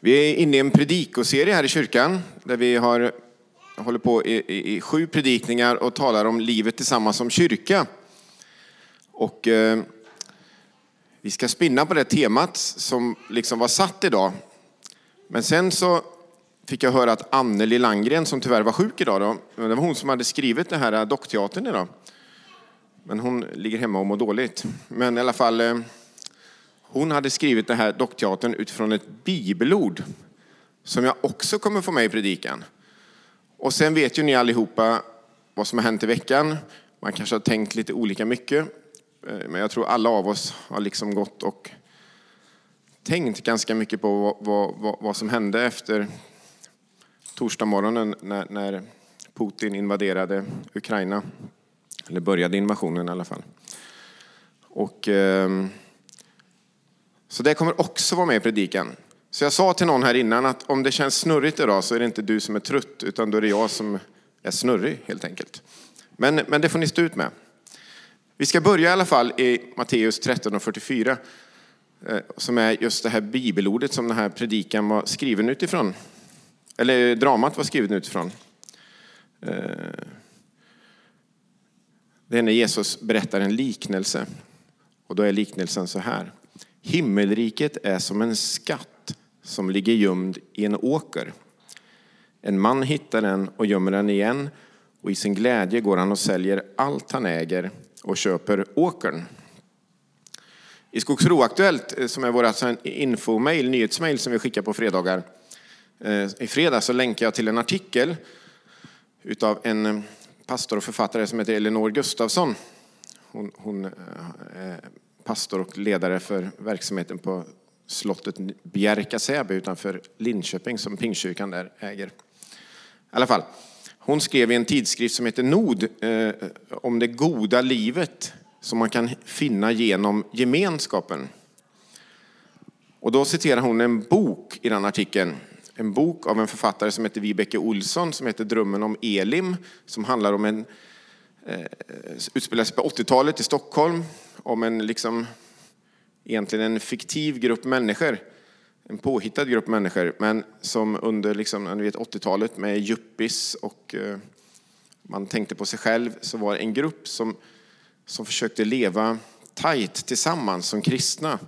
Vi är inne i en predikoserie här i kyrkan där vi har, håller på i, i, i sju predikningar och talar om livet tillsammans som kyrka. Och eh, vi ska spinna på det temat som liksom var satt idag. Men sen så fick jag höra att Anneli Landgren, som tyvärr var sjuk idag, då, det var hon som hade skrivit det här eh, dockteatern idag. Men hon ligger hemma och mår dåligt. Men i alla fall, eh, hon hade skrivit det här dockteatern utifrån ett bibelord som jag också kommer få med i predikan. Och sen vet ju ni allihopa vad som har hänt i veckan. Man kanske har tänkt lite olika mycket. Eh, men jag tror alla av oss har liksom gått och tänkt ganska mycket på vad, vad, vad som hände efter torsdagsmorgonen när, när Putin invaderade Ukraina. Eller började invasionen i alla fall. Och, eh, så det kommer också vara med i predikan. Så jag sa till någon här innan att om det känns snurrigt idag så är det inte du som är trött utan då är det jag som är snurrig helt enkelt. Men, men det får ni stå ut med. Vi ska börja i alla fall i Matteus 13 och 44 eh, som är just det här bibelordet som den här predikan var skriven utifrån. Eller dramat var skrivet utifrån. Eh, det är när Jesus berättar en liknelse. Och då är liknelsen så här. Himmelriket är som en skatt som ligger gömd i en åker. En man hittar den och gömmer den igen och i sin glädje går han och säljer allt han äger och köper åkern. I Skogsro Aktuellt, eh, som är vårt alltså infomail, nyhetsmail som vi skickar på fredagar. Eh, I fredag så länkar jag till en artikel utav en eh, pastor och författare som heter Elinor Gustafsson. Hon, hon pastor och ledare för verksamheten på slottet Bjärka Säby utanför Linköping som Pingstkyrkan där äger. I alla fall, hon skrev i en tidskrift som heter Nod eh, om det goda livet som man kan finna genom gemenskapen. Och då citerar hon en bok i den artikeln. En bok av en författare som heter Vibeke Olsson som heter Drömmen om Elim. Som handlar om en, Eh, utspelar sig på 80-talet i Stockholm. Om en liksom, egentligen en fiktiv grupp människor en påhittad grupp människor, men som under liksom, 80-talet med yuppies och eh, man tänkte på sig själv, så var det en grupp som, som försökte leva tajt tillsammans som kristna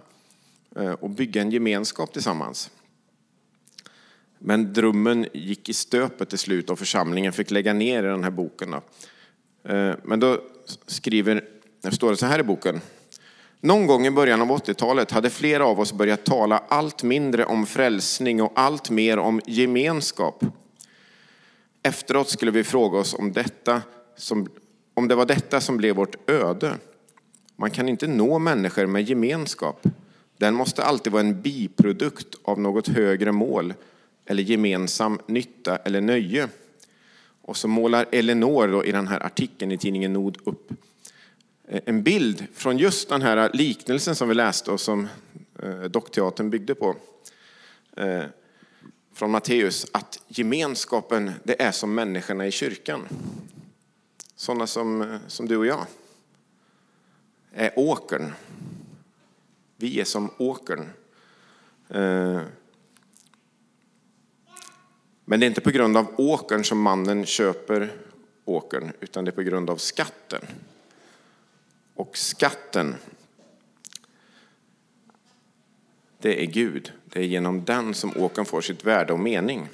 eh, och bygga en gemenskap tillsammans. Men drömmen gick i stöpet till slut och församlingen fick lägga ner i den här boken. Då. Eh, men då skriver, det står det så här i boken. Någon gång i början av 80-talet hade flera av oss börjat tala allt mindre om frälsning och allt mer om gemenskap. Efteråt skulle vi fråga oss om, detta som, om det var detta som blev vårt öde. Man kan inte nå människor med gemenskap. Den måste alltid vara en biprodukt av något högre mål eller gemensam nytta eller nöje. Och så målar Elinor då i den här artikeln i tidningen Nord upp eh, en bild från just den här liknelsen som vi läste och som eh, dockteatern byggde på. Eh, från Matteus, att gemenskapen det är som människorna i kyrkan. Sådana som, som du och jag. Är åkern. Vi är som åkern. Men det är inte på grund av åkern som mannen köper åkern, utan det är på grund av skatten och skatten, det är Gud. Det är genom den som åkern får sitt värde och mening.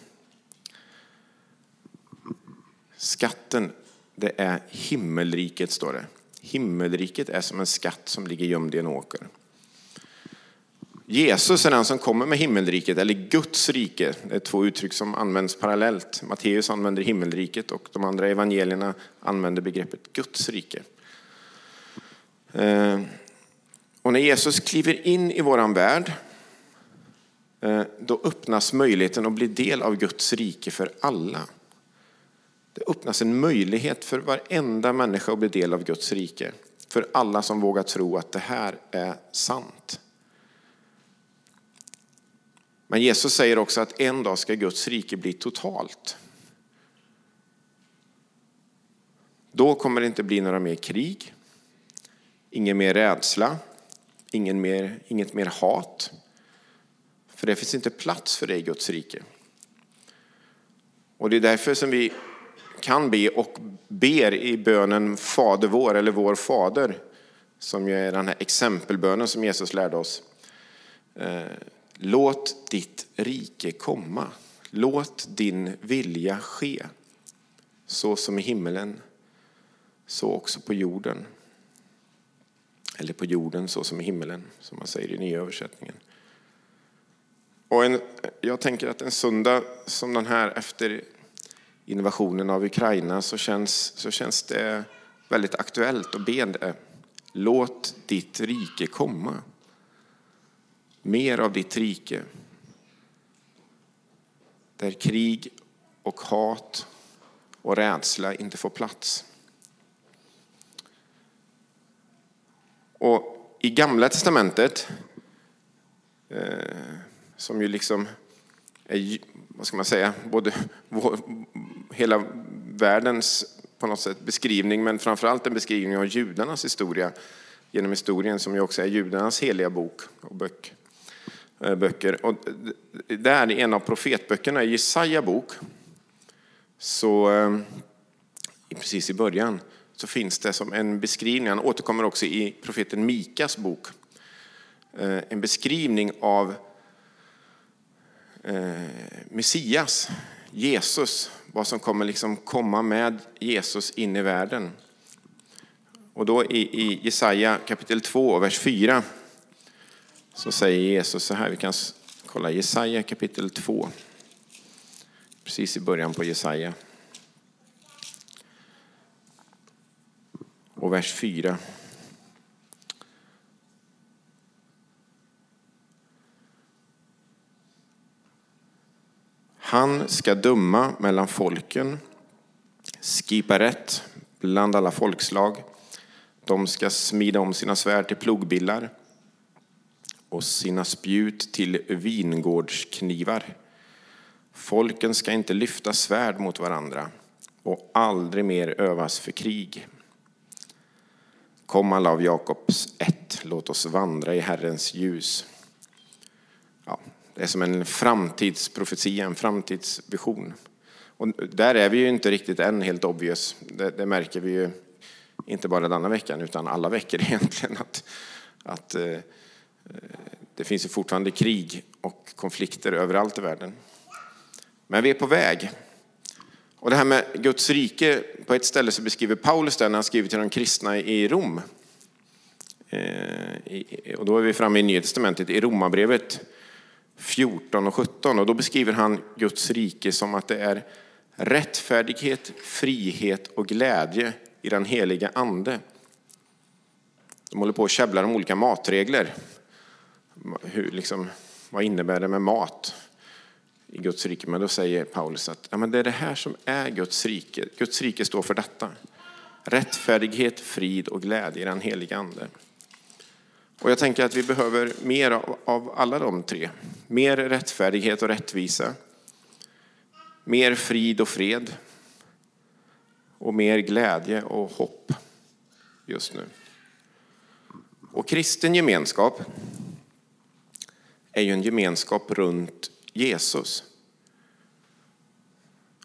Skatten, det är himmelriket, står det. Himmelriket är som en skatt som ligger gömd i en åker. Jesus är den som kommer med himmelriket, eller Guds rike. Det är två uttryck som används parallellt. Matteus använder himmelriket och de andra evangelierna använder begreppet Guds rike. Eh, och när Jesus kliver in i våran värld, eh, då öppnas möjligheten att bli del av Guds rike för alla. Det öppnas en möjlighet för varenda människa att bli del av Guds rike. För alla som vågar tro att det här är sant. Men Jesus säger också att en dag ska Guds rike bli totalt. Då kommer det inte bli några mer krig. Ingen mer rädsla, ingen mer, inget mer hat. För det finns inte plats för det i Guds rike. Och det är därför som vi kan be och ber i bönen Fader vår eller Vår Fader, som ju är den här exempelbönen som Jesus lärde oss. Eh, Låt ditt rike komma. Låt din vilja ske. Så som i himmelen, så också på jorden. Eller på jorden så som i himmelen, som man säger i nya översättningen. Och en, jag tänker att en söndag som den här efter invasionen av Ukraina så känns, så känns det väldigt aktuellt att be det. Låt ditt rike komma. Mer av ditt rike. Där krig och hat och rädsla inte får plats. Och i Gamla Testamentet, eh, som ju liksom är, vad ska man säga, både vår, hela världens på något sätt beskrivning, men framförallt en beskrivning av judarnas historia genom historien, som ju också är judarnas heliga bok och böcker Eh, böcker. Och eh, där i en av profetböckerna, i Jesaja bok, så eh, precis i början så finns det som en beskrivning, han återkommer också i profeten Mikas bok, en beskrivning av Messias, Jesus, vad som kommer liksom komma med Jesus in i världen. Och då i, i Jesaja kapitel 2, vers 4, så säger Jesus så här, vi kan kolla Jesaja kapitel 2, precis i början på Jesaja. Och vers 4. Han ska döma mellan folken, skipa rätt bland alla folkslag. De ska smida om sina svärd till plogbillar och sina spjut till vingårdsknivar. Folken ska inte lyfta svärd mot varandra och aldrig mer övas för krig. Kom alla av Jakobs ett, låt oss vandra i Herrens ljus. Ja, det är som en framtidsprofetia, en framtidsvision. Och där är vi ju inte riktigt än helt obvious. Det, det märker vi ju inte bara denna veckan utan alla veckor egentligen. Att, att eh, det finns ju fortfarande krig och konflikter överallt i världen. Men vi är på väg. Och det här med Guds rike, på ett ställe så beskriver Paulus det när han skriver till de kristna i Rom. Eh, och då är vi framme i Nya Testamentet, i Romarbrevet 14 och 17. Och då beskriver han Guds rike som att det är rättfärdighet, frihet och glädje i den heliga ande. De håller på och käbblar om olika matregler. Hur, liksom, vad innebär det med mat i Guds rike? Men då säger Paulus att ja, men det är det här som är Guds rike. Guds rike står för detta. Rättfärdighet, frid och glädje i den heliga ande. Och jag tänker att vi behöver mer av alla de tre. Mer rättfärdighet och rättvisa. Mer frid och fred. Och mer glädje och hopp just nu. Och kristen gemenskap är ju en gemenskap runt Jesus.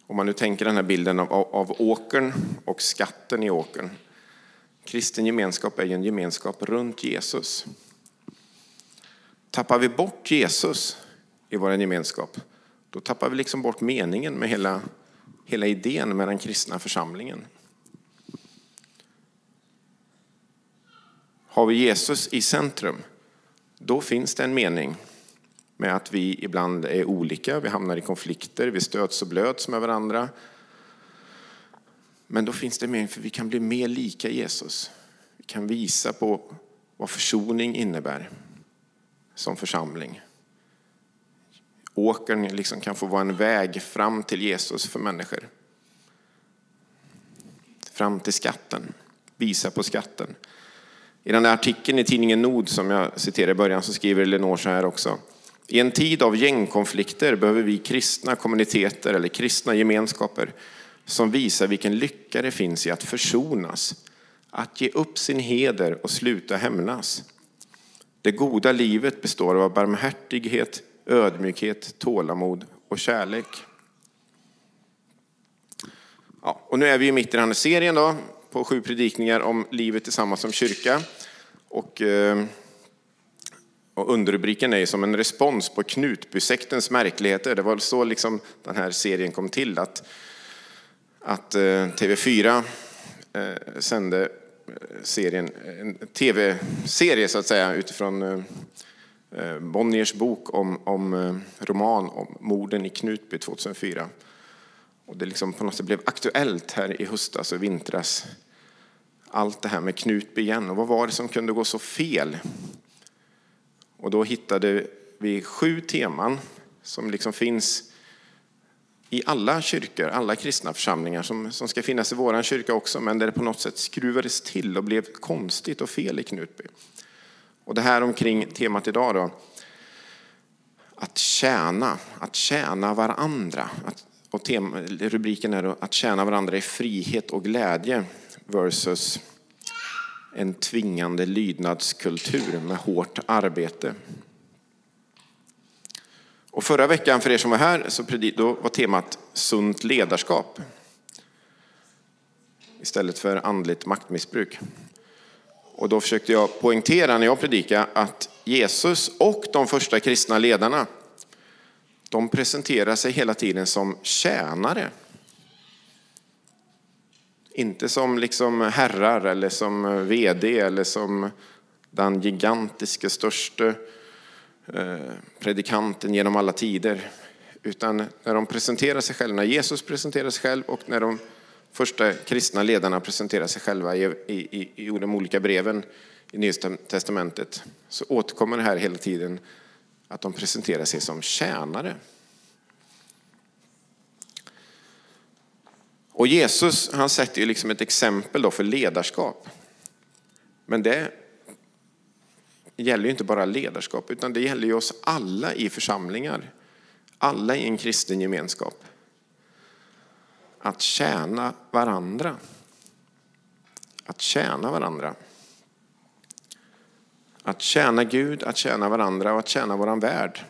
Om man nu tänker den här bilden av, av åkern och skatten i åkern Kristen gemenskap är ju en gemenskap runt Jesus. Tappar vi bort Jesus i vår gemenskap, då tappar vi liksom bort meningen med hela, hela idén med den kristna församlingen. Har vi Jesus i centrum, då finns det en mening med att vi ibland är olika, vi hamnar i konflikter, vi stöts och blöts med varandra. Men då finns det mening för vi kan bli mer lika Jesus. Vi kan visa på vad försoning innebär som församling. Åkern liksom kan få vara en väg fram till Jesus för människor. Fram till skatten, visa på skatten. I den där artikeln i tidningen Nord som jag citerade i början så skriver Lenore så här också. I en tid av gängkonflikter behöver vi kristna kommuniteter eller kristna gemenskaper som visar vilken lycka det finns i att försonas, att ge upp sin heder och sluta hämnas. Det goda livet består av barmhärtighet, ödmjukhet, tålamod och kärlek. Ja, och nu är vi mitt i den här serien då, på sju predikningar om livet tillsammans som kyrka. Och, eh, och underrubriken är som en respons på Knutbysektens märkligheter. Det var så liksom den här serien kom till. Att, att eh, TV4 eh, sände eh, serien, en tv-serie så att säga utifrån eh, Bonniers bok om, om roman om morden i Knutby 2004. Och det liksom på något sätt blev aktuellt här i höstas och vintras. Allt det här med Knutby igen. Och vad var det som kunde gå så fel? Och då hittade vi sju teman som liksom finns i alla kyrkor, alla kristna församlingar som, som ska finnas i vår kyrka också, men där det på något sätt skruvades till och blev konstigt och fel i Knutby. Och det här omkring temat idag då, att tjäna, att tjäna varandra. Att, och tem, rubriken är då att tjäna varandra i frihet och glädje versus en tvingande lydnadskultur med hårt arbete. Och förra veckan, för er som var här, så då var temat sunt ledarskap istället för andligt maktmissbruk. Och då försökte jag poängtera när jag predikade att Jesus och de första kristna ledarna, de presenterar sig hela tiden som tjänare. Inte som liksom herrar eller som vd eller som den gigantiska största eh, predikanten genom alla tider. Utan när de presenterar sig själva, när Jesus presenterar sig själv och när de första kristna ledarna presenterar sig själva i, i, i de olika breven i Nya Testamentet så återkommer det här hela tiden att de presenterar sig som tjänare. Och Jesus han sätter ju liksom ett exempel då för ledarskap. Men det gäller ju inte bara ledarskap utan det gäller ju oss alla i församlingar. Alla i en kristen gemenskap. Att tjäna varandra. Att tjäna varandra. Att tjäna Gud, att tjäna varandra och att tjäna våran värld.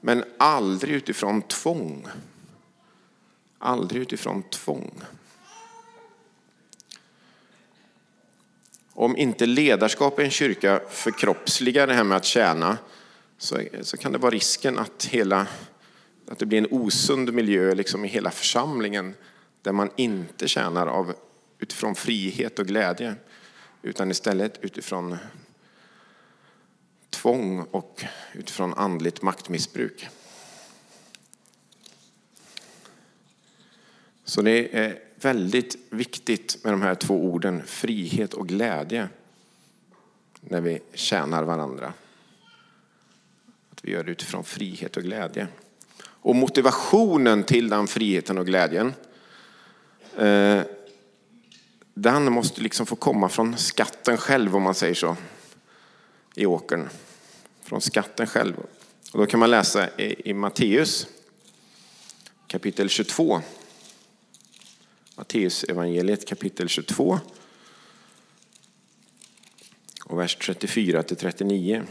Men aldrig utifrån tvång. Aldrig utifrån tvång. Om inte ledarskap i en kyrka förkroppsligar det här med att tjäna så, så kan det vara risken att, hela, att det blir en osund miljö liksom i hela församlingen där man inte tjänar av, utifrån frihet och glädje utan istället utifrån tvång och utifrån andligt maktmissbruk. Så det är väldigt viktigt med de här två orden, frihet och glädje, när vi tjänar varandra. Att vi gör det utifrån frihet och glädje. Och motivationen till den friheten och glädjen, eh, den måste liksom få komma från skatten själv, om man säger så, i åkern. Från skatten själv. Och då kan man läsa i Matteus kapitel 22. Matteus evangeliet kapitel 22 och vers 34 till 39.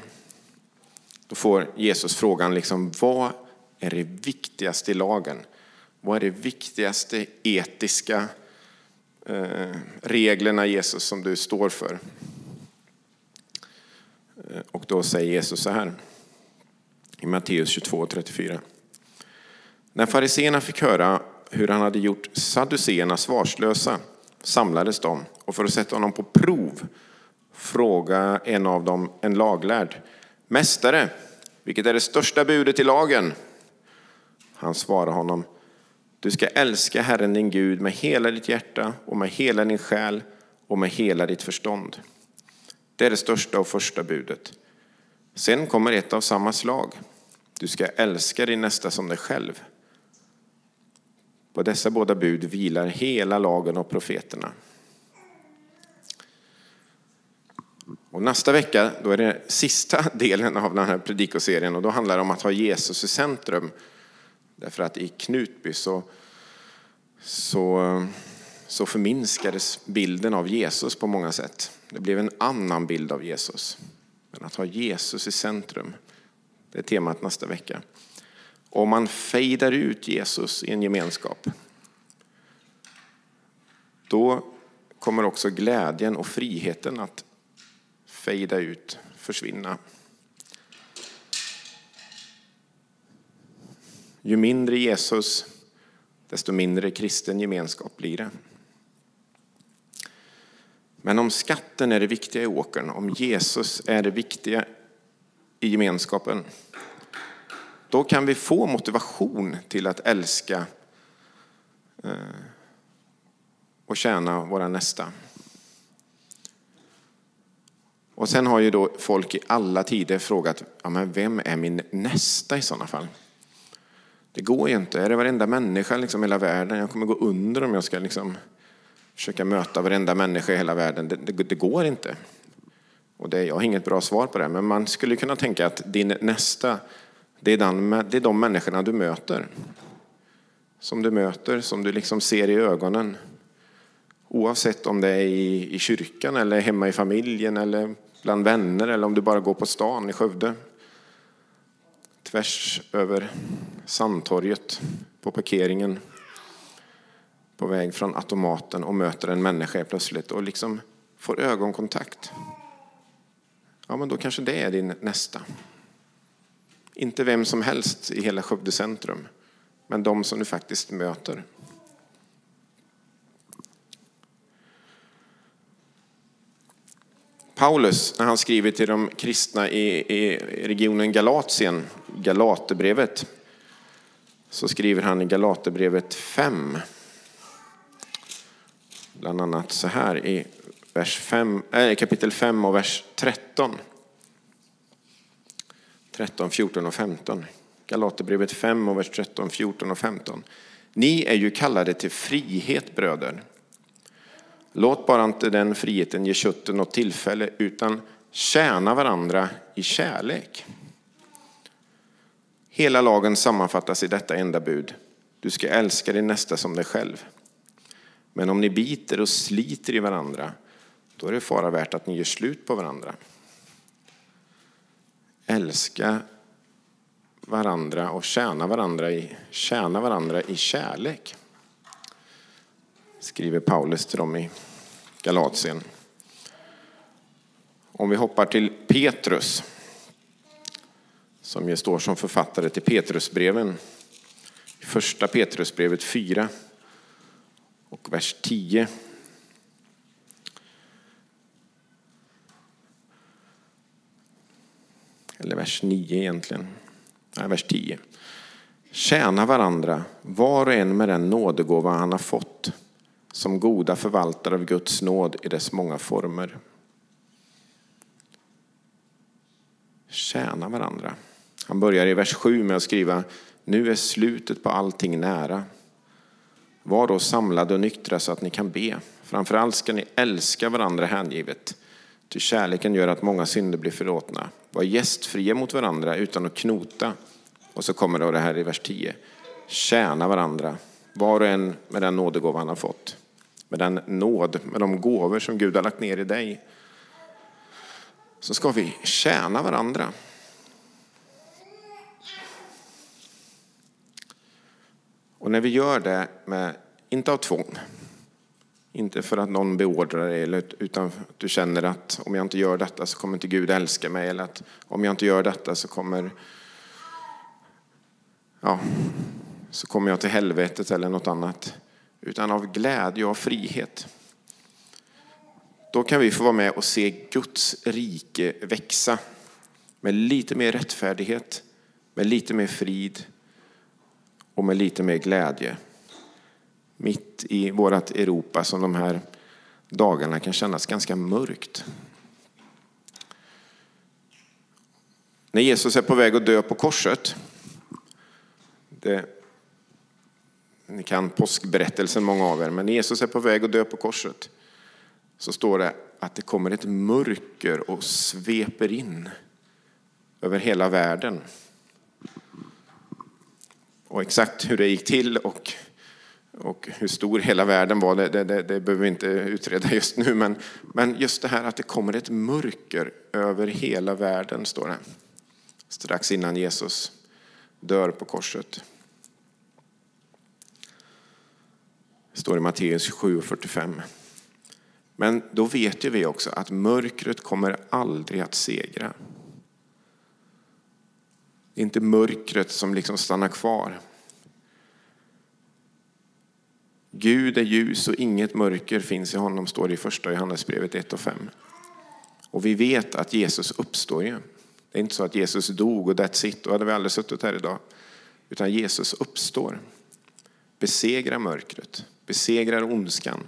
Då får Jesus frågan liksom, vad är det viktigaste i lagen? Vad är det viktigaste etiska eh, reglerna Jesus som du står för? Eh, och då säger Jesus så här i Matteus 22 34. När fariseerna fick höra hur han hade gjort saduceerna svarslösa samlades de och för att sätta honom på prov fråga en av dem, en laglärd. Mästare, vilket är det största budet i lagen? Han svarade honom. Du ska älska Herren din Gud med hela ditt hjärta och med hela din själ och med hela ditt förstånd. Det är det största och första budet. Sen kommer ett av samma slag. Du ska älska din nästa som dig själv. På dessa båda bud vilar hela lagen och profeterna. Och nästa vecka då är det sista delen av den här predikoserien och då handlar det om att ha Jesus i centrum. Därför att i Knutby så, så, så förminskades bilden av Jesus på många sätt. Det blev en annan bild av Jesus. Men att ha Jesus i centrum, Det är temat nästa vecka. Om man fejdar ut Jesus i en gemenskap, då kommer också glädjen och friheten att fejda ut, försvinna. Ju mindre Jesus, desto mindre kristen gemenskap blir det. Men om skatten är det viktiga i åkern, om Jesus är det viktiga i gemenskapen, då kan vi få motivation till att älska eh, och tjäna våra nästa. Och sen har ju då folk i alla tider frågat, ja, men vem är min nästa i sådana fall? Det går ju inte. Är det varenda människa liksom, i hela världen? Jag kommer gå under om jag ska liksom, försöka möta varenda människa i hela världen. Det, det, det går inte. Och det, jag har inget bra svar på det, men man skulle kunna tänka att din nästa, det är, den, det är de människorna du möter. Som du möter, som du liksom ser i ögonen. Oavsett om det är i, i kyrkan eller hemma i familjen eller bland vänner eller om du bara går på stan i Skövde. Tvärs över Sandtorget på parkeringen på väg från automaten och möter en människa plötsligt och liksom får ögonkontakt. Ja, men då kanske det är din nästa. Inte vem som helst i hela Skövde centrum, men de som du faktiskt möter. Paulus, när han skriver till de kristna i, i regionen Galatien, Galaterbrevet, så skriver han i Galaterbrevet 5, bland annat så här i vers 5, äh, eh, kapitel 5 och vers 13. 13, 14 och 15. Galaterbrevet 5 och vers 13, 14 och 15. Ni är ju kallade till frihet bröder. Låt bara inte den friheten ge köttet något tillfälle utan tjäna varandra i kärlek. Hela lagen sammanfattas i detta enda bud. Du ska älska din nästa som dig själv. Men om ni biter och sliter i varandra, då är det fara värt att ni gör slut på varandra. Älska varandra och tjäna varandra i, tjäna varandra i kärlek skriver Paulus till dem i Galatien. Om vi hoppar till Petrus, som ju står som författare till Petrusbreven. Första Petrusbrevet 4 och vers 10. Eller vers 9 egentligen. Nej, vers 10. Tjäna varandra, var och en med den nådegåva han har fått som goda förvaltare av Guds nåd i dess många former. Tjäna varandra. Han börjar i vers 7 med att skriva Nu är slutet på allting nära. Var då samlade och nyktra så att ni kan be. Framförallt ska ni älska varandra hängivet. Ty kärleken gör att många synder blir förlåtna. Var gästfria mot varandra utan att knota. Och så kommer då det här i vers 10. Tjäna varandra, var och en med den nådegåva han har fått med den nåd, med de gåvor som Gud har lagt ner i dig, så ska vi tjäna varandra. Och när vi gör det, med, inte av tvång, inte för att någon beordrar dig, utan att du känner att om jag inte gör detta så kommer inte Gud älska mig, eller att om jag inte gör detta så kommer, ja, så kommer jag till helvetet eller något annat utan av glädje och frihet. Då kan vi få vara med och se Guds rike växa med lite mer rättfärdighet, med lite mer frid och med lite mer glädje. Mitt i vårt Europa som de här dagarna kan kännas ganska mörkt. När Jesus är på väg att dö på korset, det ni kan påskberättelsen, många av er. Men när Jesus är på väg att dö på korset så står det att det kommer ett mörker och sveper in över hela världen. Och exakt hur det gick till och, och hur stor hela världen var, det, det, det, det behöver vi inte utreda just nu. Men, men just det här att det kommer ett mörker över hela världen, står det. strax innan Jesus dör på korset. Det står i Matteus 7.45. Men då vet ju vi också att mörkret kommer aldrig att segra. Det är inte mörkret som liksom stannar kvar. Gud är ljus och inget mörker finns i honom, står det i första Johannesbrevet 1 och 5. Och vi vet att Jesus uppstår ju. Det är inte så att Jesus dog och that's it, då hade vi aldrig suttit här idag. Utan Jesus uppstår, besegrar mörkret, besegrar ondskan,